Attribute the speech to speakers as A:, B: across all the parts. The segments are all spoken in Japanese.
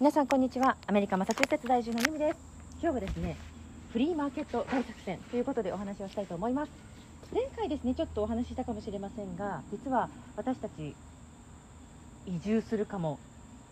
A: 皆さんこんにちは。アメリカマサチューセッツ在住のミミです。今日はですねフリーマーケット大作戦ということでお話をしたいと思います。前回ですねちょっとお話ししたかもしれませんが実は私たち移住するかも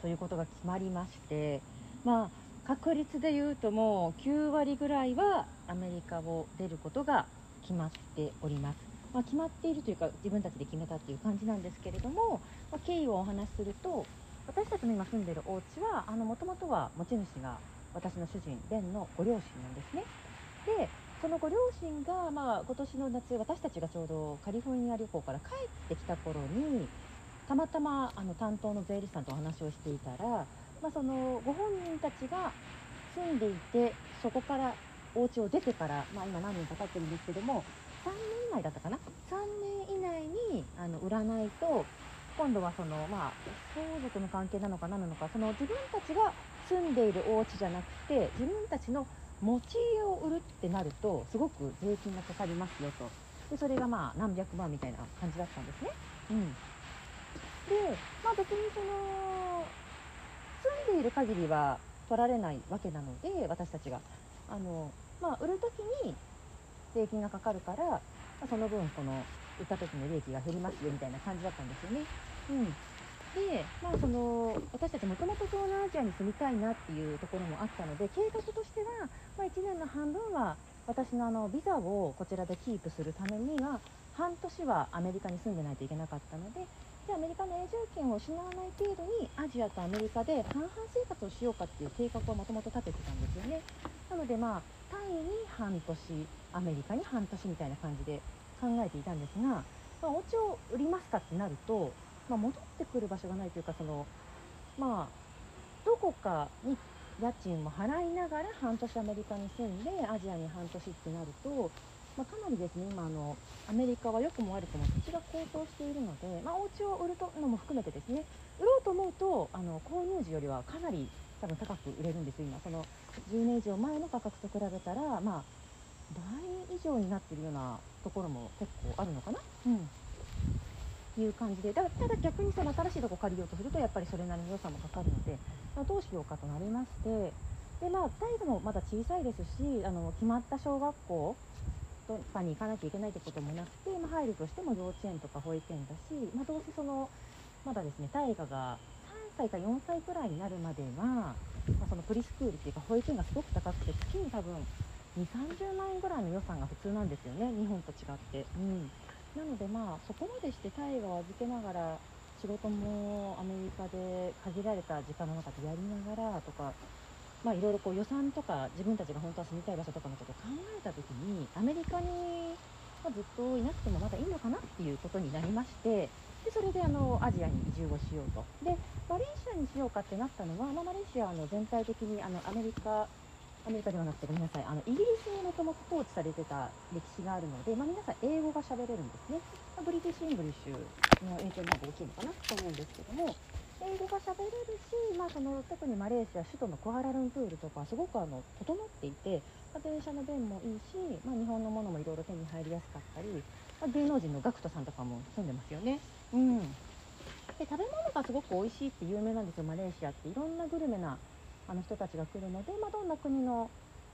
A: ということが決まりましてまあ確率で言うともう9割ぐらいはアメリカを出ることが決まっております。まあ、決まっているというか自分たちで決めたっていう感じなんですけれども、まあ、経緯をお話しすると私たちの今住んでるお家はもともとは持ち主が私の主人ベンのご両親なんですね。でそのご両親が、まあ、今年の夏私たちがちょうどカリフォルニア旅行から帰ってきた頃にたまたまあの担当の税理士さんとお話をしていたら、まあ、そのご本人たちが住んでいてそこからお家を出てから、まあ、今何年か経ってるんですけども3年以内だったかな？3年以内にあの売らないと今度はその、まあ、相続の関係なのか何なのかその自分たちが住んでいるお家じゃなくて自分たちの持ち家を売るってなるとすごく税金がかかりますよと。でそれがまあ何百万みたいな感じだったんですね。うん、で、まあ、別にその住んでいる限りは取られないわけなので私たちが。あの、まあ、売る時に税金がかかるから、まあ、その分この売った時の利益が減りますよみたいな感じだったんですよね。うんで、まあ、その私たちもともと東南アジアに住みたいなっていうところもあったので計画としては、まあ、1年の半分は私のあのビザをこちらでキープするためには半年はアメリカに住んでないといけなかったのでじゃあアメリカの永住権を失わない程度にアジアとアメリカで半々生活をしようかっていう計画をもともと立ててたんですよねなのでまあタイに半年アメリカに半年みたいな感じで考えていたんですが、まあ、お家を売りますかってなると、まあ、戻ってくる場所がないというかそのまあどこかに家賃も払いながら半年アメリカに住んでアジアに半年ってなると、まあ、かなりですね今あのアメリカは良くも悪くも土地が高騰しているので、まあ、お家を売るのも含めてですね売ろうと思うとあの購入時よりはかなり多分高く売れるんです今。その10年以上前の価格と比べたらまあ倍以上になってるようなところも結構あるのかな、うん、いう感じで。だただ逆にその新しいとこ借りようとするとやっぱりそれなりの予算もかかるので、まあ、どうしようかとなりまして。で、まあ、態度もまだ小さいですしあの決まった小学校とかに行かなきゃいけないってこともなくて、まあ、入るとしても幼稚園とか保育園だし、まあ、どうせそのまだですね大河が3歳か4歳くらいになるまでは、まあ、そのプリスクールっていうか保育園がすごく高くて月に多分2 3 0万円ぐらいの予算が普通なんですよね。日本と違って、うん、なのでまあそこまでして大河を預けながら仕事もアメリカで限られた時間の中でやりながらとかまあいろいろこう予算とか自分たちが本当は住みたい場所とかのことを考えた時にアメリカに、まずっといなくてもまだいいのかなっていうことになりましてでそれであのアジアに移住をしようと。でマレーシアにしようかってなったのは、まあ、マレーシアの全体的にあのアメリカアメリカではなくてごめんなさい。あのイギリスにもともと統治されてた歴史があるので、まあ、皆さん英語が喋れるんですね、まあ、 British English の影響の方が大きいのかなと思うんですけども英語が喋れるし、まあ、その特にマレーシア首都のクアラルンプールとかすごくあの整っていて、ま、電車の便もいいし、まあ、日本のものもいろいろ手に入りやすかったり、ま、芸能人の GACKT さんとかも住んでますよね。うん。で食べ物がすごく美味しいって有名なんですよマレーシアって。いろんなグルメなあの人たちが来るので、まあ、どんな国の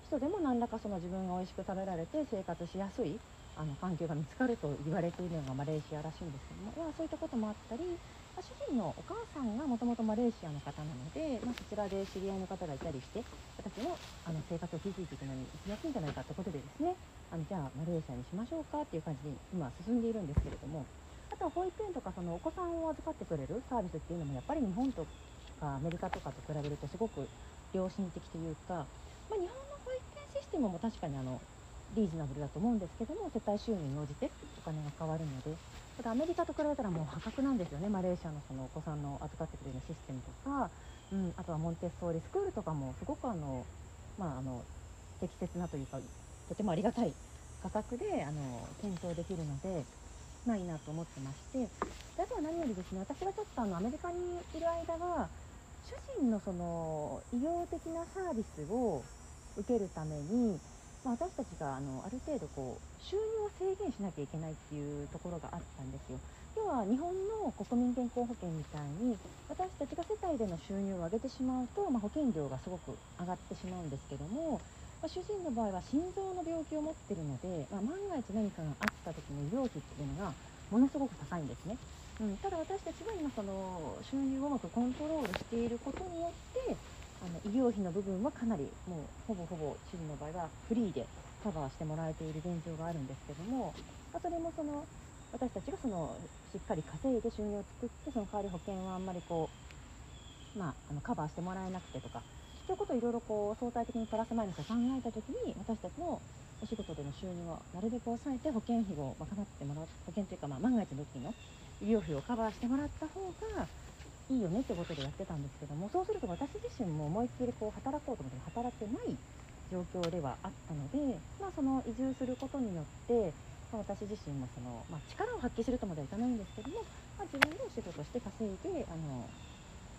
A: 人でも何らかその自分が美味しく食べられて生活しやすいあの環境が見つかると言われているのがマレーシアらしいんですけども、まあ、そういったこともあったり、まあ、主人のお母さんがもともとマレーシアの方なので、まあ、そちらで知り合いの方がいたりして私のあの生活を築いていくのに行きやすいんじゃないかってことでですねあのじゃあマレーシアにしましょうかっていう感じに今進んでいるんですけれどもあとは保育園とかそのお子さんを預かってくれるサービスっていうのもやっぱり日本とかアメリカとかと比べるとすごく良心的というか、まあ、日本の保育園システムも確かにあのリーズナブルだと思うんですけども世帯収入に応じてお金が変わるのでただアメリカと比べたらもう破格なんですよね。マレーシアのそのお子さんの預かってくれるシステムとか、うん、あとはモンテッソーリスクールとかもすごくあの、まあ、あの適切なというかとてもありがたい価格であの検討できるので、まあ、いいなと思ってまして。であとは何よりですね私がちょっとあのアメリカにいる間は主人のその医療的なサービスを受けるためにまあ、私たちがあのある程度こう収入を制限しなきゃいけないっていうところがあったんですよ。要は日本の国民健康保険みたいに私たちが世帯での収入を上げてしまうと、まあ、保険料がすごく上がってしまうんですけども、まあ、主人の場合は心臓の病気を持ってるので、まあ、万が一何かがあった時の医療費っていうのがものすごく高いんですね。うん、ただ私たちは今その収入をうまくコントロールしていることによってあの医療費の部分はかなりもうほぼほぼ主人の場合はフリーでカバーしてもらえている現状があるんですけども、ま、それもその私たちがそのしっかり稼いで収入を作ってその代わり保険はあんまりこう、まあ、あのカバーしてもらえなくてとかということをいろいろこう相対的にプラスマイナスを考えた時に私たちのお仕事での収入をなるべく抑えて保険費を賄ってもらう保険というか、まあ、万が一の時の医療費をカバーしてもらった方がいいよねってことでやってたんですけどもそうすると私自身も思いっきりこう働こうと思っても働ってない状況ではあったので、まあ、その移住することによって、ま、私自身もその、まあ、力を発揮するとまではいかないんですけども、まあ、自分でお仕事して稼いであの、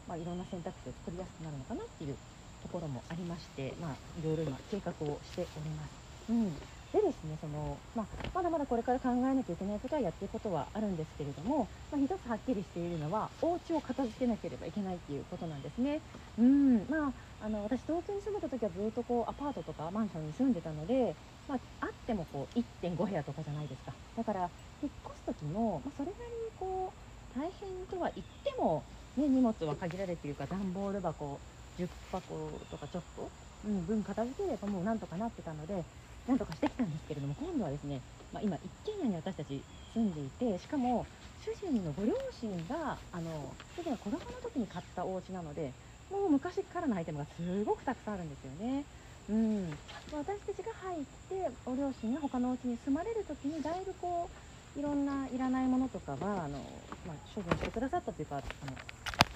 A: まあ、いろんな選択肢を作りやすくなるのかなっていうところもありまして、まあ、いろいろ今計画をしております。うんでですねその、まあ、まだまだこれから考えなきゃいけないことはやっていくことはあるんですけれども、まあ、一つはっきりしているのはお家を片付けなければいけないっていうことなんですね。うんまあ、あの私東京に住んでた時はずっとこうアパートとかマンションに住んでたので、まあ、あってもこう1.5部屋とかじゃないですかだから引っ越す時も、まあ、それなりにこう大変とは言っても、ね、荷物は限られているか段ボール箱10箱とかちょっと、うん、分片付ければもうなんとかなってたのでなんとかしてきたんですけれども今度はですね、まあ、今一軒家に私たち住んでいてしかも主人のご両親があの主人が子供の時に買ったお家なのでもう昔からのアイテムがすごくたくさんあるんですよね。うん、私たちが入ってご両親が他のお家に住まれる時にだいぶこういろんないらないものとかはあの、まあ、処分してくださったというかあの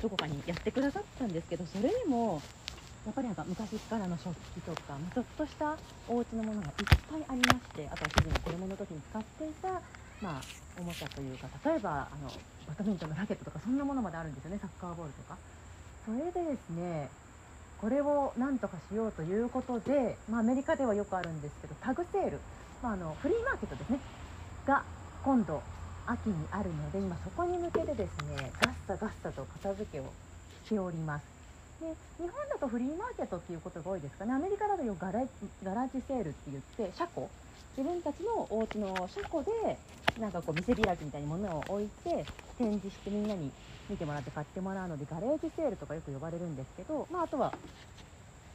A: どこかにやってくださったんですけどそれでもやっぱりなんか昔からの食器とか、ちょっとしたお家のものがいっぱいありましてあとは主人が子供の時に使っていた、まあ、おもちゃというか例えばあのバドミントンのラケットとかそんなものまであるんですよねサッカーボールとか。それでですねこれをなんとかしようということで、まあ、アメリカではよくあるんですけどタグセール、まあ、あのフリーマーケットですねが今度秋にあるので今そこに向けてですねガッサガッサと片付けをしておりますで日本だとフリーマーケットっていうことが多いですかね。アメリカだとよくガラガラージセールって言って車庫。自分たちのお家の車庫でなんかこう店開きみたいに物を置いて展示してみんなに見てもらって買ってもらうのでガレージセールとかよく呼ばれるんですけど、まあ、あとは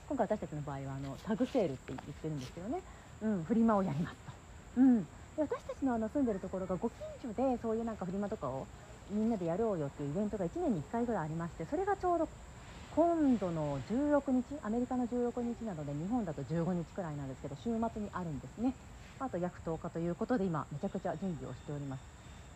A: 今回私たちの場合はあのタグセールって言ってるんですけどね、うん、フリマをやりますと。うん、で私たちのあの住んでるところがご近所でそういうなんかフリマとかをみんなでやろうよっていうイベントが1年に1回ぐらいありましてそれがちょうど今度の16日アメリカの16日なので日本だと15日くらいなんですけど週末にあるんですね。あと約10日ということで今めちゃくちゃ準備をしております。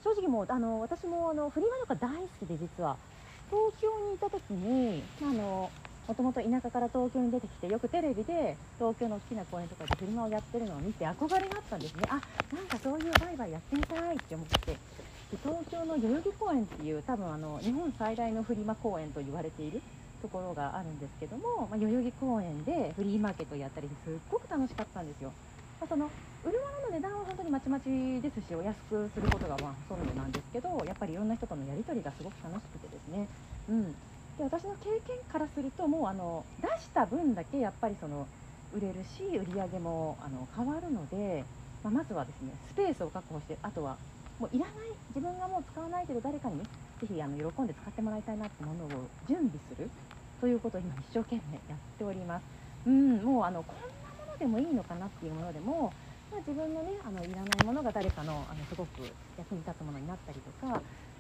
A: 正直もうあの私もあのフリマとか大好きで実は。東京にいた時にあのもともと田舎から東京に出てきてよくテレビで東京の好きな公園とかでフリマをやってるのを見て憧れがあったんですね。あなんかそういう売買やってみたいって思って。で東京の代々木公園っていう多分あの日本最大のフリマ公園と言われているところがあるんですけども、まあ、代々木公園でフリーマーケットをやったりすっごく楽しかったんですよ。まあ、その売るものの値段は本当にまちまちですしお安くすることがまあほとんどなんですけどやっぱりいろんな人とのやり取りがすごく楽しくてですね、うん、で私の経験からするともうあの出した分だけやっぱりその売れるし売り上げもあの変わるので、まあ、まずはですねスペースを確保してあとはもういらない自分がもう使わないけど誰かにぜひあの喜んで使ってもらいたいなってものを準備するということを今一生懸命やっております。うん、もうあのこんなものでもいいのかなっていうものでも、まあ、自分のねあのいらないものが誰かのあのすごく役に立つものになったりとか、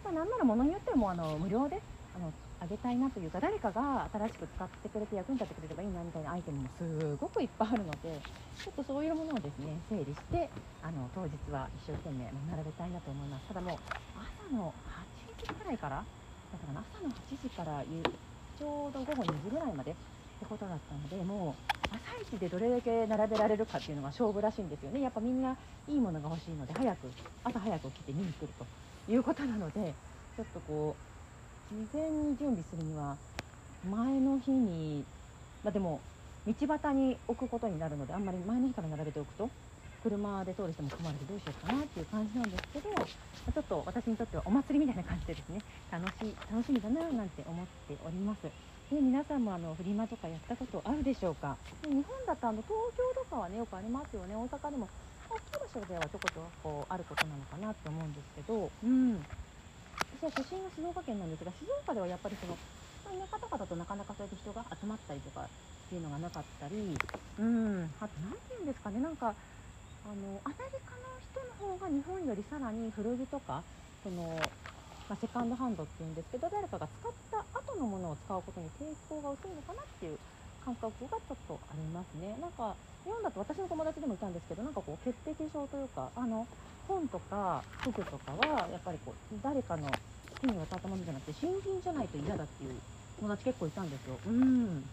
A: まあ、なんならものによってはもうあの無料であのあげたいなというか誰かが新しく使ってくれて役に立ってくれればいいなみたいなアイテムもすごくいっぱいあるのでちょっとそういうものをですね整理してあの当日は一生懸命並べたいなと思います。ただもう朝の8時くらいからだから朝の8時からちょうど午後2時ぐらいまでってことだったのでもう朝一でどれだけ並べられるかっていうのが勝負らしいんですよね。やっぱみんないいものが欲しいので早く朝早く来て見に来るということなのでちょっとこう事前に準備するには前の日にまあでも道端に置くことになるのであんまり前の日から並べておくと車で通る人も困るのでどうしようかなっていう感じなんですけどちょっと私にとってはお祭りみたいな感じでですね楽し楽しみだななんて思っております。で皆さんもあのフリマとかやったことあるでしょうか？で日本だとあの東京とかはねよくありますよね。大阪でも大きい場所ではちょこちょこあることなのかなって思うんですけどうん。私は出身が静岡県なんですが静岡ではやっぱりその田舎とかだとなかなかそうやって人が集まったりとかっていうのがなかったりうんあと何て言うんですかねなんかあのアメリカの人の方が日本よりさらに古着とかその、まあ、セカンドハンドっていうんですけど誰かが使った後のものを使うことに抵抗が薄いのかなっていう感覚がちょっとありますね。なんか日本だと私の友達でもいたんですけどなんかこう潔癖症というかあの本とか服とかはやっぱりこう誰かの手に渡ったものじゃなくて新品じゃないと嫌だっていう友達結構いたんですようん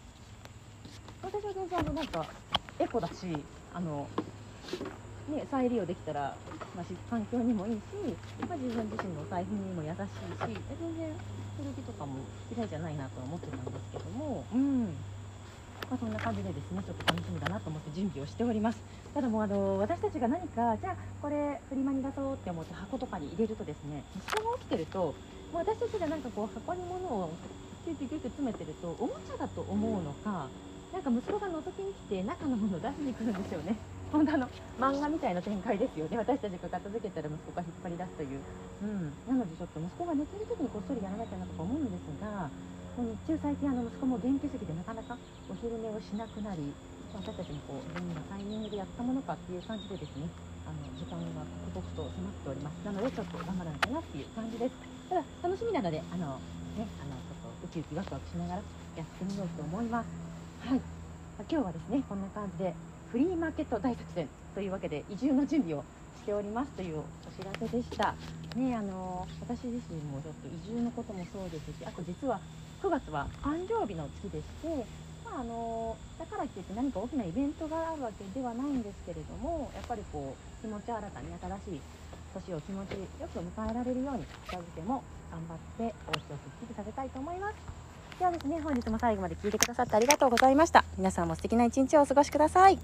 A: 私は全然あのなんかエコだしあのね、再利用できたら、まあ、環境にもいいし、まあ、自分自身の財布にも優しいし全然古着とかも嫌いじゃないなとは思ってたんですけども、うんまあ、そんな感じでですねちょっと楽しみだなと思って準備をしておりますただもうあの私たちが何かじゃあこれフリマに出そうって思って箱とかに入れるとですね人が起きてるともう私たちがなんかこう箱に物をキュッキュッキュッ詰めてるとおもちゃだと思うのかなんか息子が覗きに来て中のものを出しに来るんですよね。本当の漫画みたいな展開ですよね。私たちが片付けたら息子が引っ張り出すという、うん、なのでちょっと息子が寝てる時にこっそりやらなきゃなとか思うんですが日中最近あの息子も元気すぎてなかなかお昼寝をしなくなり私たちもこうどんなタイミングでやったものかっていう感じでですねあの時間が刻々と迫っております。なのでちょっと頑張らなきゃなっていう感じです。ただ楽しみなのであのねあのちょっとウキウキワクワクしながらやってみようと思います。はい。今日はですねこんな感じでフリーマーケット大作戦というわけで移住の準備をしておりますというお知らせでした。ねあの私自身もちょっと移住のこともそうですしあと実は9月は誕生日の月でして、まあ、あのだからといって何か大きなイベントがあるわけではないんですけれどもやっぱりこう気持ち新たに新しい年を気持ちよく迎えられるように片付けも頑張ってお家をすっきりさせたいと思います。ではですね、本日も最後まで聞いてくださってありがとうございました。皆さんも素敵な一日をお過ごしください。